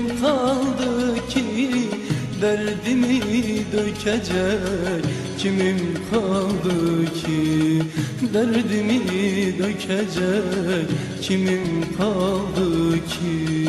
Kimim kaldı ki Derdimi dökecek kimim kaldı ki? Derdimi dökecek kimim kaldı ki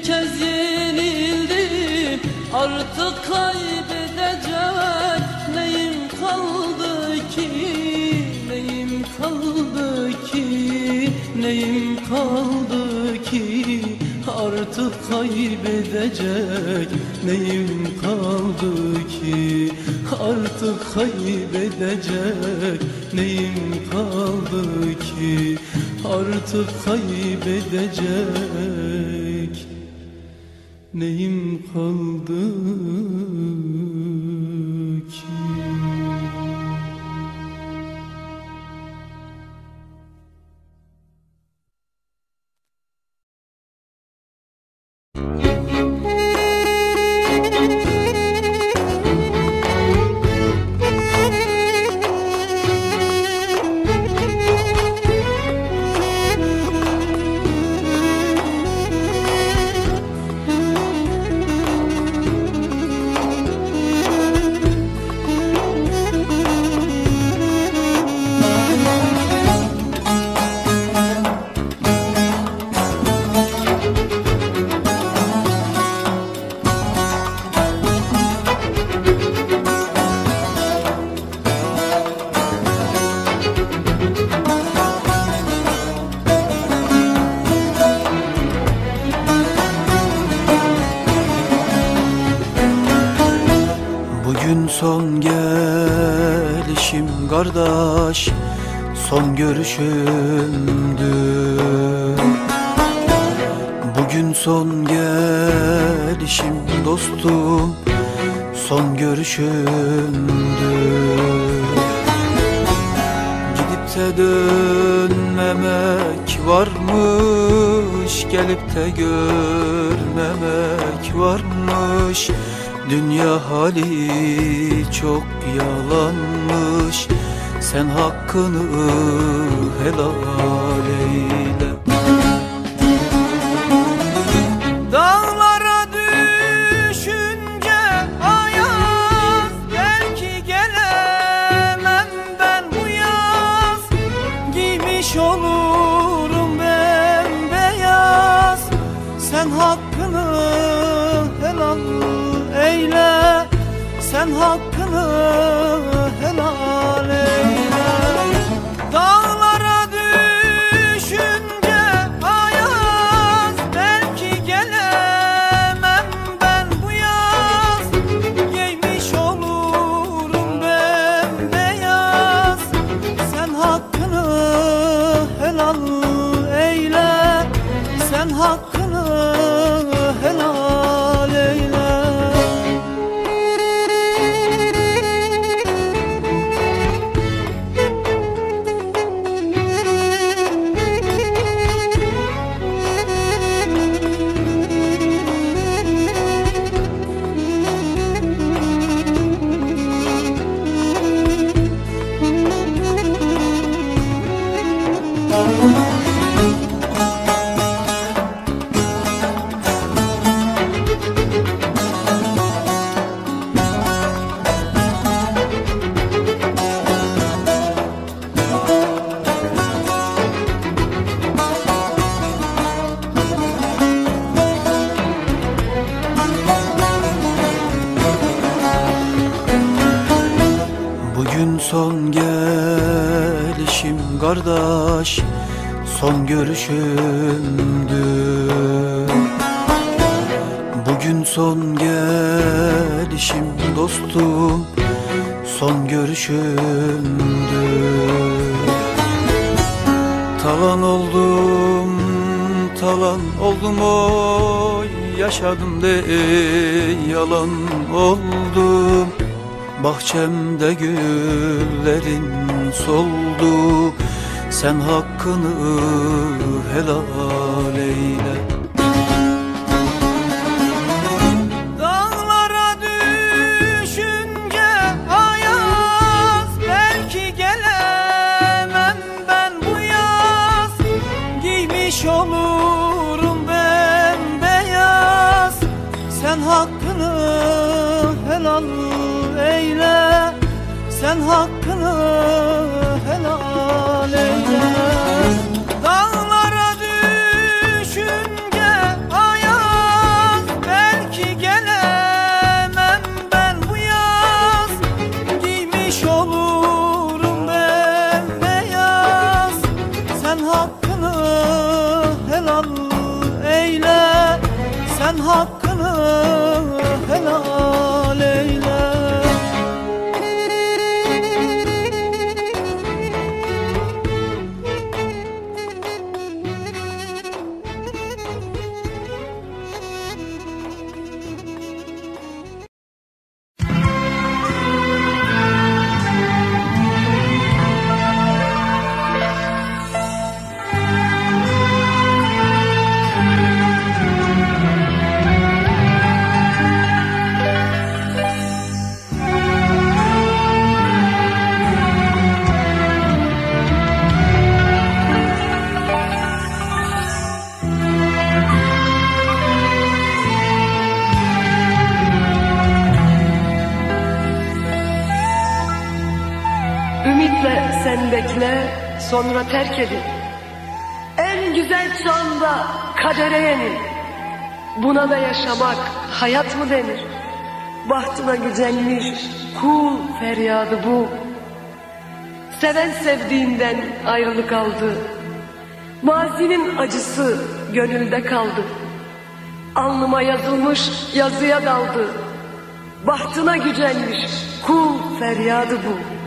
bin kez yenildim Artık kaybedecek neyim kaldı ki? Neyim kaldı ki? Neyim kaldı ki? Artık kaybedecek neyim kaldı ki? Artık kaybedecek neyim kaldı ki? Artık kaybedecek neyim kaldı son gelişim dostum Son görüşümdü. Gidip de dönmemek varmış Gelip de görmemek varmış. Dünya hali çok yalanmış Sen hakkını helal eyle Bahçemde güllerin soldu. Sen hakkını helal eyle Sen hakkını helal sonra terk edin. En güzel çağında kadere yenil. Buna da yaşamak hayat mı denir? Bahtına güzelmiş, kul feryadı bu. Seven sevdiğinden ayrılık aldı. Mazinin acısı gönülde kaldı. Alnıma yazılmış yazıya daldı. Bahtına gücenmiş, kul feryadı bu.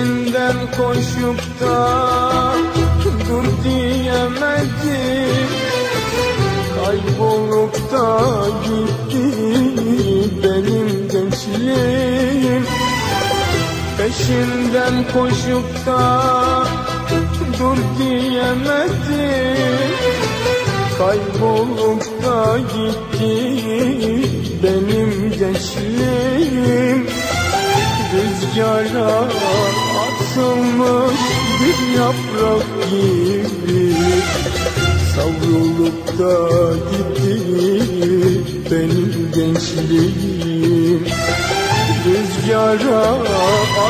Peşinden koşup da dur diyemedim. Kaybolup da gitti benim gençliğim. Peşinden koşup da dur diyemedim. Kaybolup da gitti benim gençliğim. Rüzgara atılmış bir yaprak gibi Savrulup da gitti benim gençliğim. Rüzgara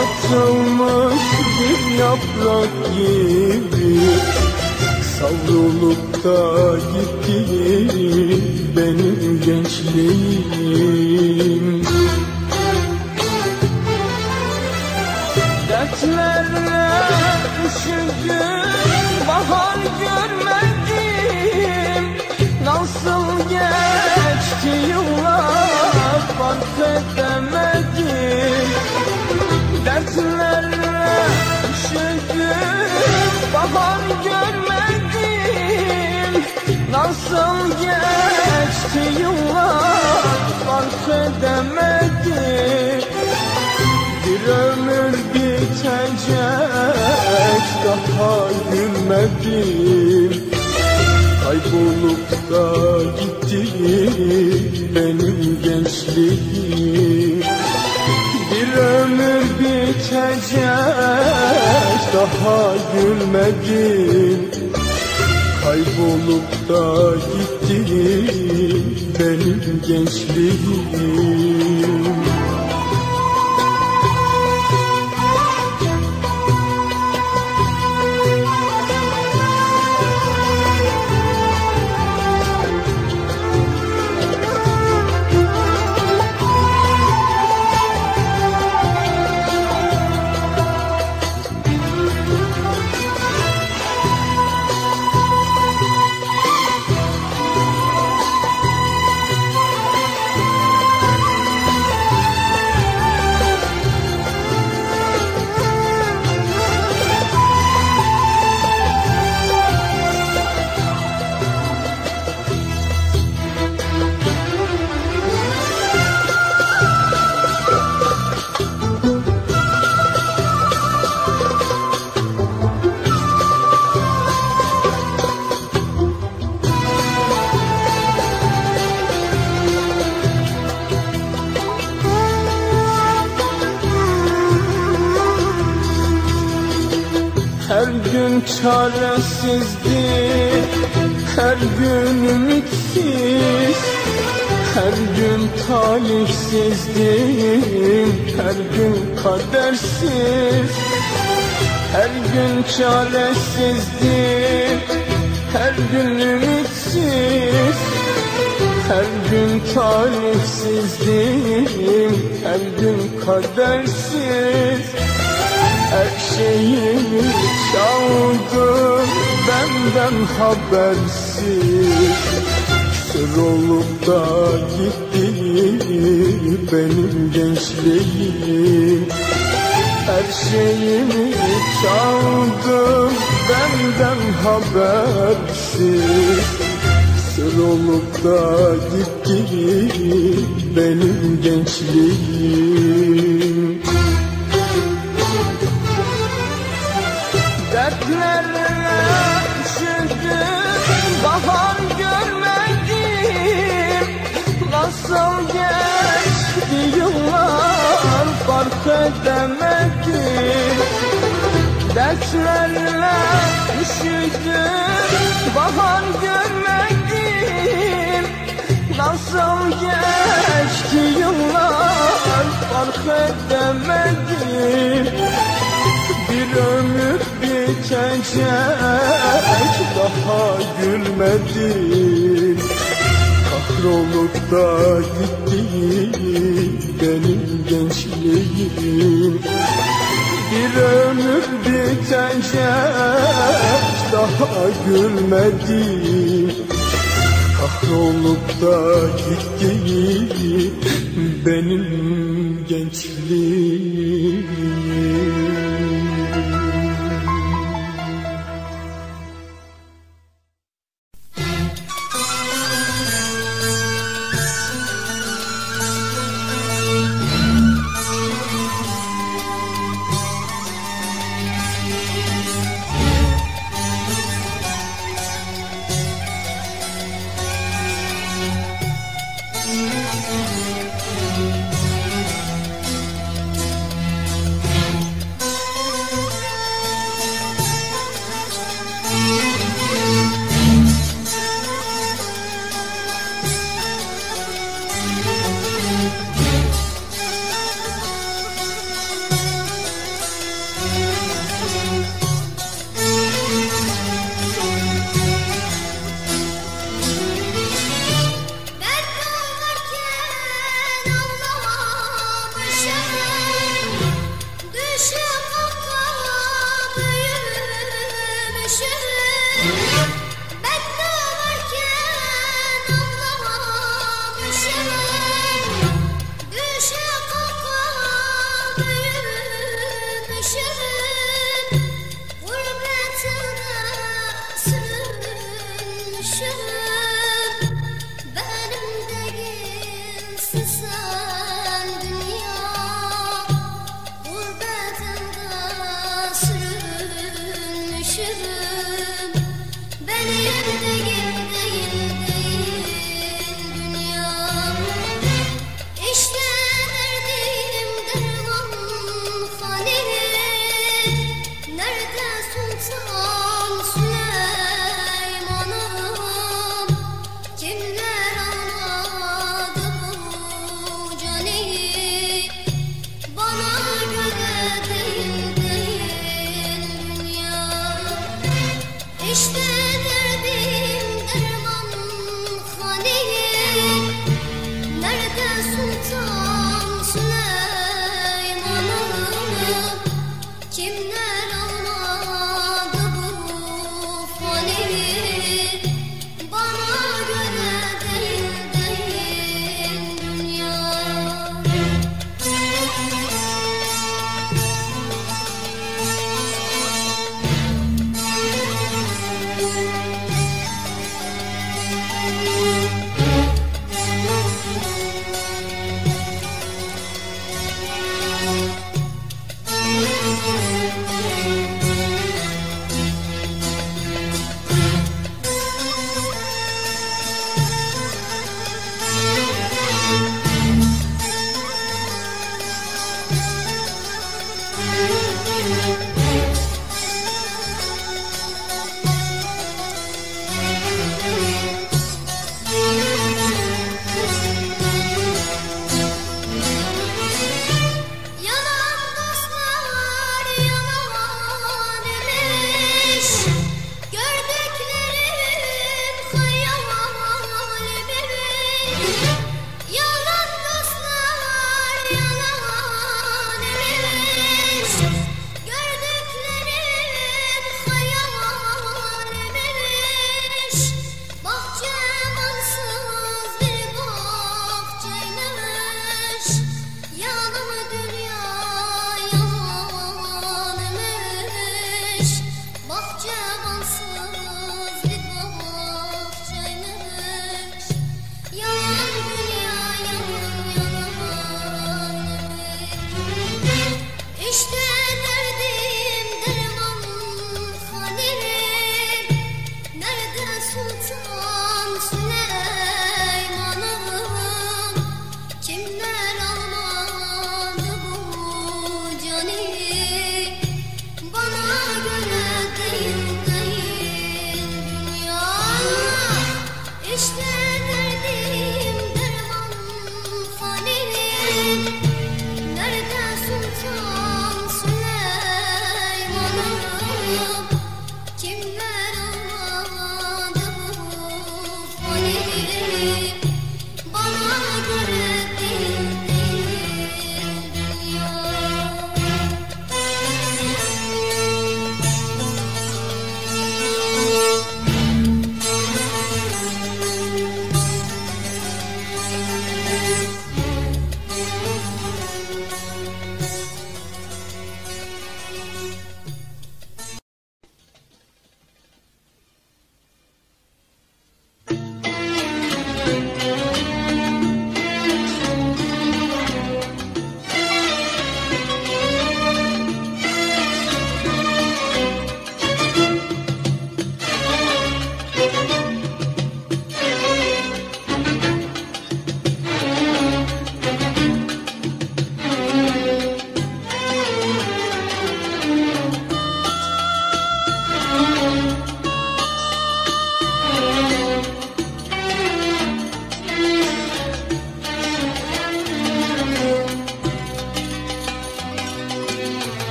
atılmış bir yaprak gibi Savrulup da gitti benim gençliğim Dertlerle üşüdüm bahar görmedim. Nasıl geçti yıllar fark edemedim. Dertlerle üşüdüm bahar görmedim. Nasıl geçti yıllar fark edemedim. Bir ömür bitecek daha gülmedim. Kaybolup da gitti benim gençliğim. Bir ömür bitecek daha gülmedim. Kaybolup da gitti benim gençliğim gün çaresizdi Her gün ümitsiz Her gün talihsizdim Her gün kadersiz Her gün çaresizdim Her gün ümitsiz her gün talihsizdim, her gün kadersiz Her şeyimi çaldı benden habersiz. Sır olup da gitti benim gençliğim. Her şeyimi çaldı benden habersiz. Sır olup da gitti benim gençliğim Dertlerle üşüdüm bahar görmedim. Nasıl geçti yıllar fark edemedim. Bir ömür bitecek daha gülmedim. Kahrolup da gitti benim gençliğim bir ömür bitecek daha gülmedim Kahrolup da gitti benim gençliğim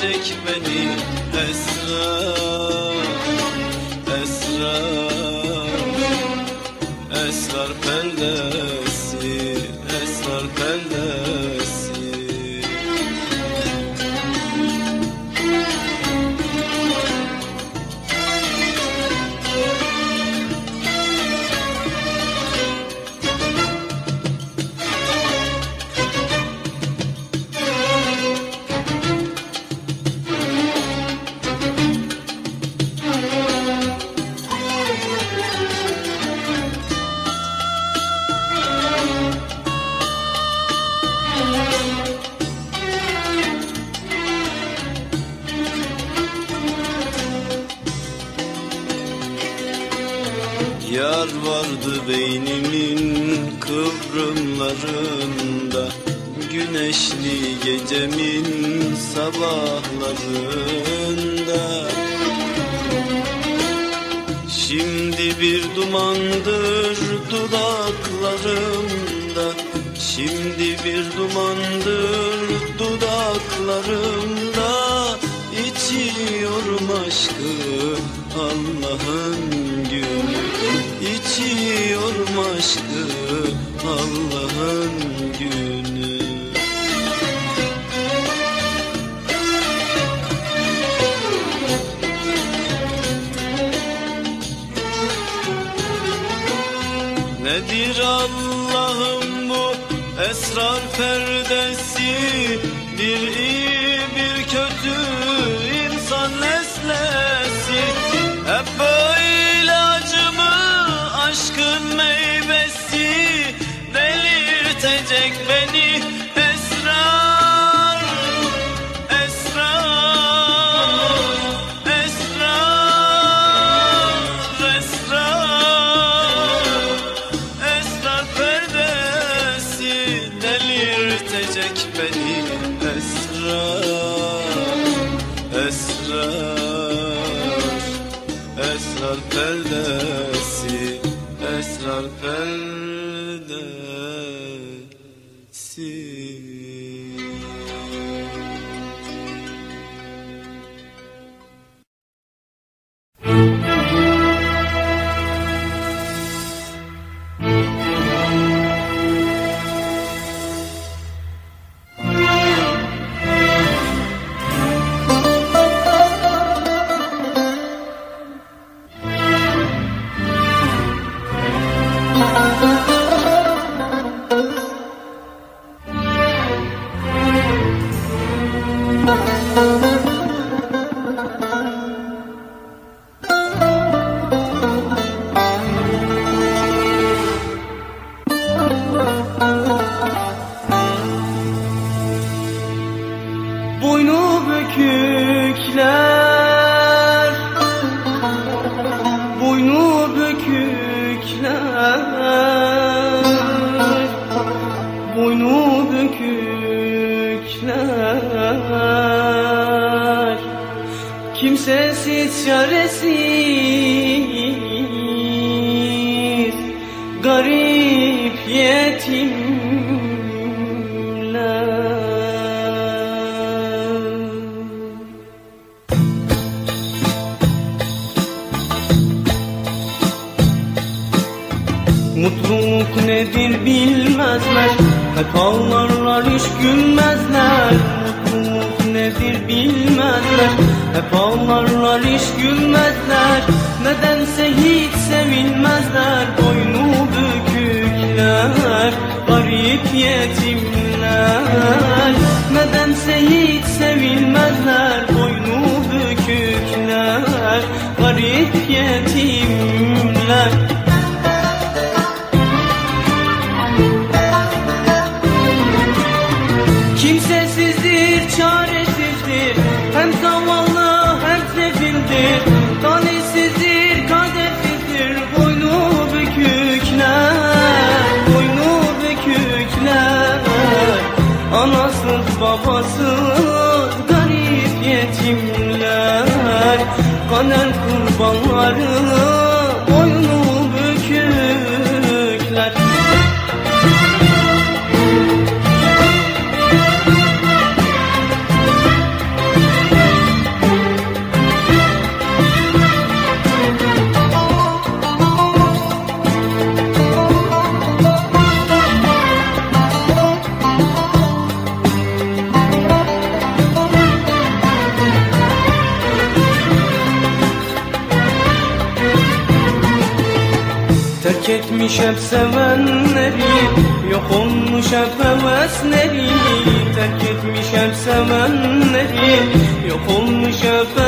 çekmeni esrar aşkı Allah'ın günü. İçiyorum aşkı Allah'ın günü. Nedir Allah'ım bu esrar perdesi? Bir iyi bir kötü aşkın meyvesi delirtecek beni. sensiz çaresiz Garip yetimler. Mutluluk nedir bilmezler Hep ağlarlar hiç gülmezler. Mutluluk nedir bilmezler? Hep ağlarlar hiç gülmezler. Nedense hiç sevilmezler Boynu bükükler Garip yetimler. Nedense hiç sevilmezler Boynu bükükler Garip yetimler Babasız Garip yetimler. Kader kurbanları Etmiş hep sevenleri Yok olmuş hep hevesleri Terk etmiş hep sevenleri Yok olmuş hep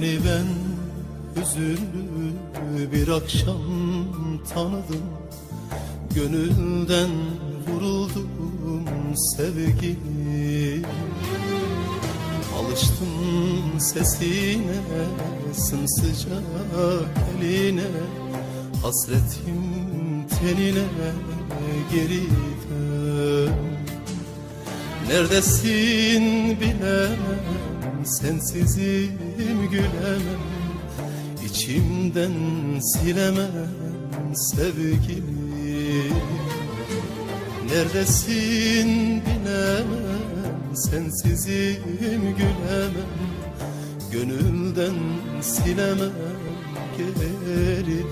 Seni ben hüzünlü bir akşam tanıdım. Gönülden vuruldum sevgili Alıştım sesine sımsıcak eline. Hasretim tenine geri dön. Neredesin bilemem Sensizim gülemem İçimden silemem sevgili Neredesin bilemem sensizim gülemem Gönülden silemem geri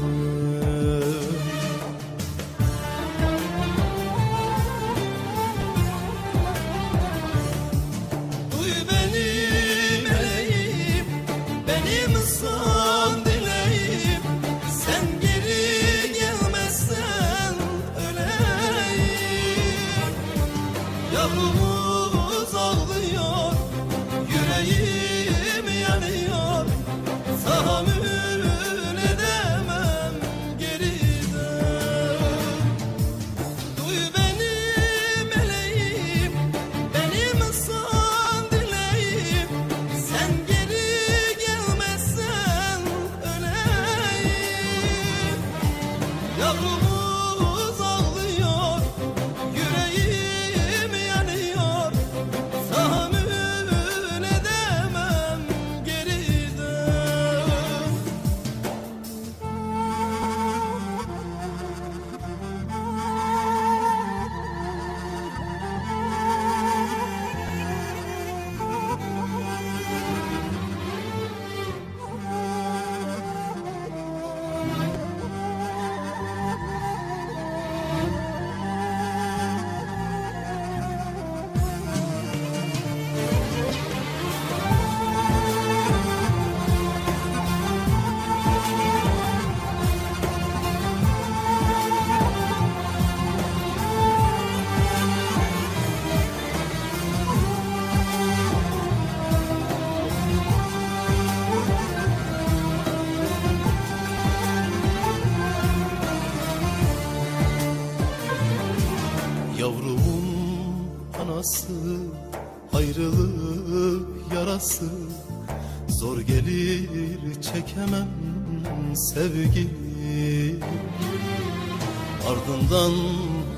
Ardından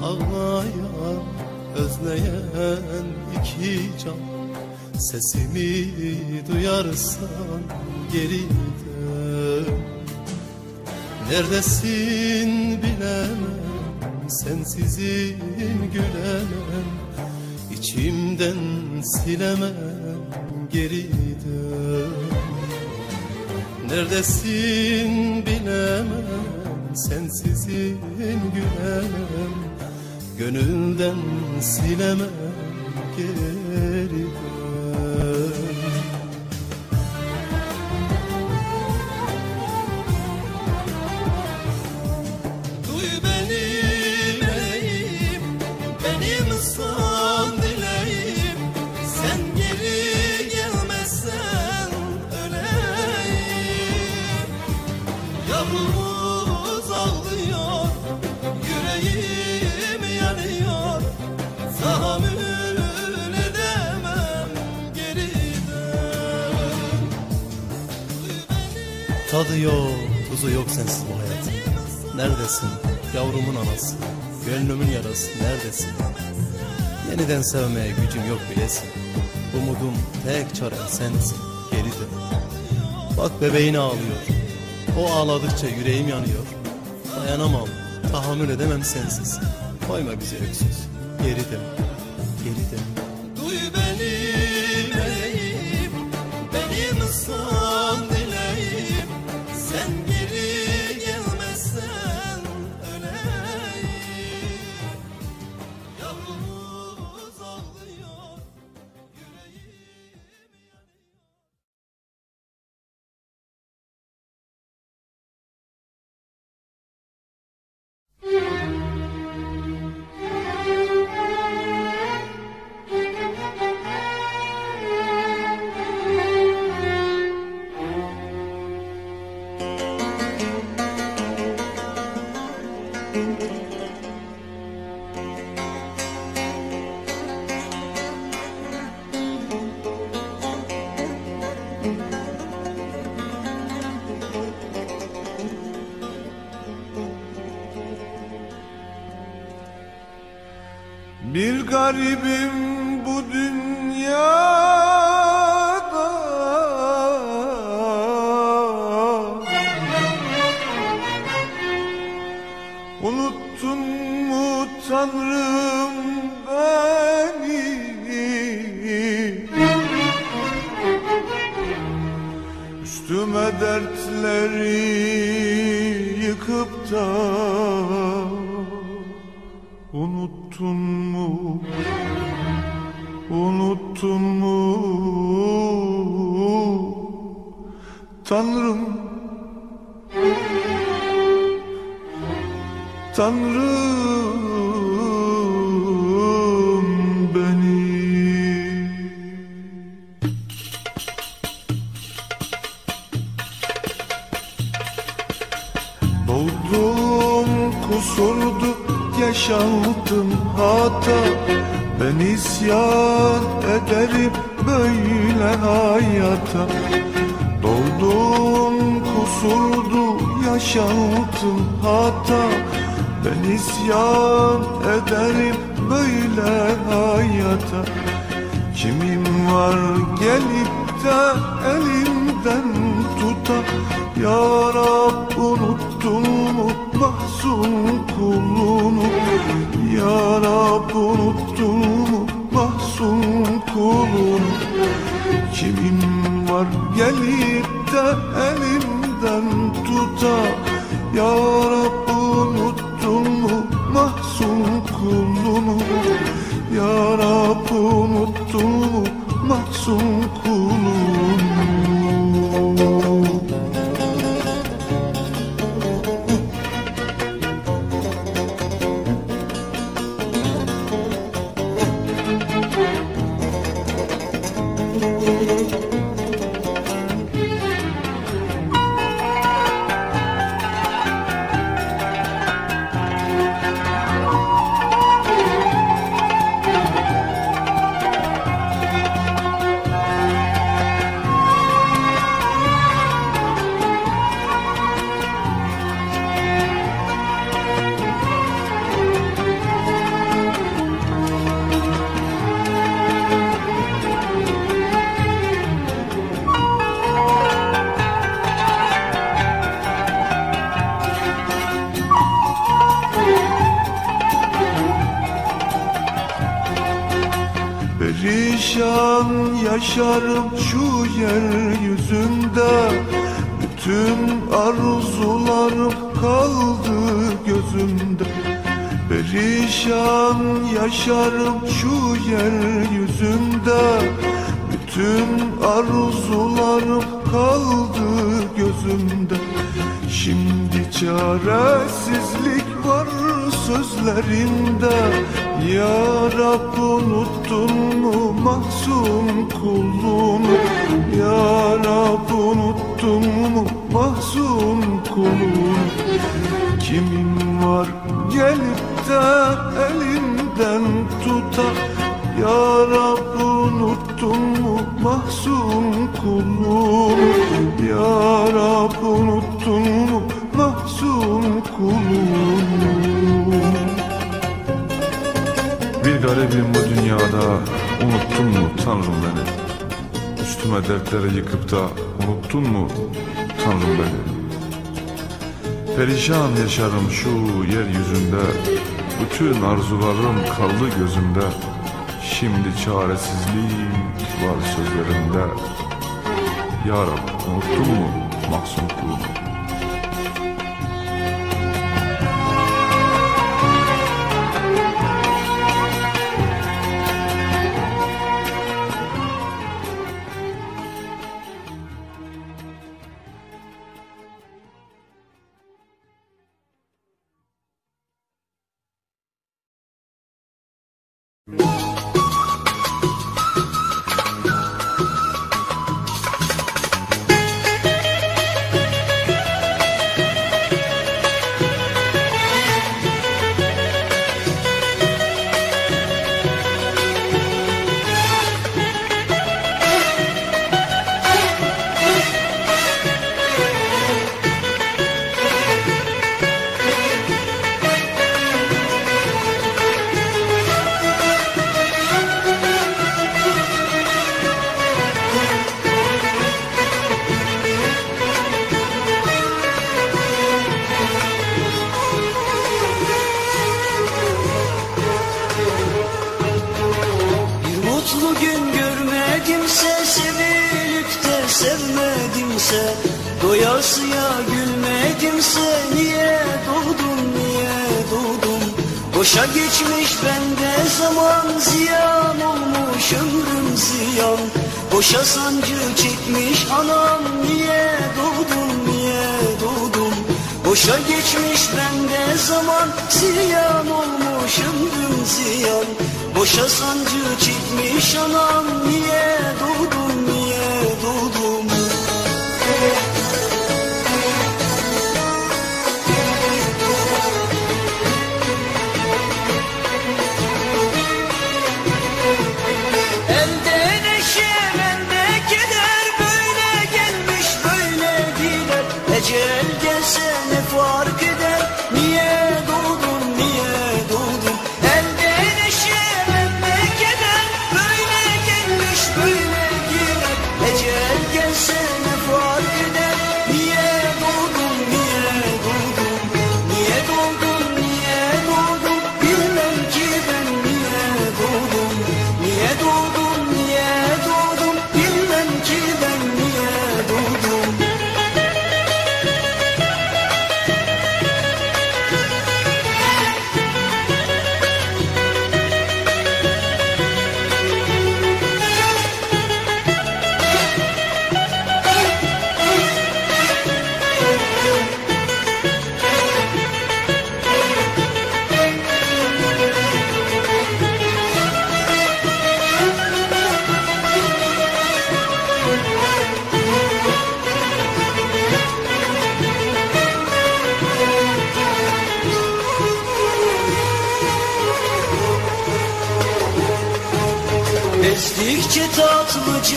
ağlayan özleyen iki can. Sesimi duyarsan geri dön. Neredesin bilemem Sensizim gülemem. İçimden silemem geri dön. Neredesin Gönülden silemem geri Tadı yok, tuzu yok sensiz bu hayat. Neredesin yavrumun anası, gönlümün yarası neredesin? Yeniden sevmeye gücüm yok bilesin. Umudum tek çarem sensin, geri dön. Bak bebeğin ağlıyor, o ağladıkça yüreğim yanıyor. Dayanamam, tahammül edemem sensiz. Koyma bizi öksüz, geri dön, Too much um. tutar Ya Rab unuttun mu mahzun kulum Ya Rab unuttun mu mahzun kulum Bir garibim bu dünyada unuttun mu Tanrım beni? Üstüme dertleri yıkıp da unuttun mu Tanrım beni? Perişan yaşarım şu yeryüzünde bütün arzularım kaldı gözümde. Şimdi çaresizliğim var sözlerimde. Ya Rab unuttun mu mahzun kulunu sevmedimse Doyasıya gülmedimse Niye doğdum niye doğdum Boşa geçmiş bende zaman Ziyan olmuş ömrüm ziyan. Boşa sancı çekmiş anam Niye doğdum niye doğdum Boşa geçmiş bende zaman Ziyan olmuş ömrüm ziyan. Boşa sancı çekmiş anam Niye doğdum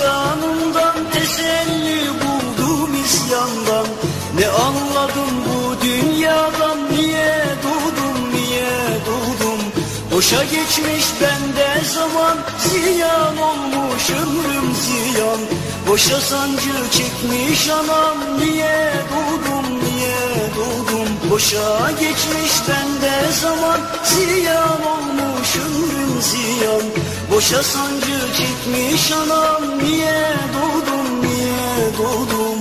canımdan teselli buldum isyandan. Ne anladım bu dünyadan? Niye doğdum niye doğdum? Boşa geçmiş bende zaman. Ziyan olmuş ömrüm ziyan. Boşa sancı çekmiş anam. Niye doğdum niye doğdum? Boşa geçmiş bende zaman. Ziyan olmuş ömrüm ziyan Boşa sancı çekmiş anam niye doğdum niye doğdum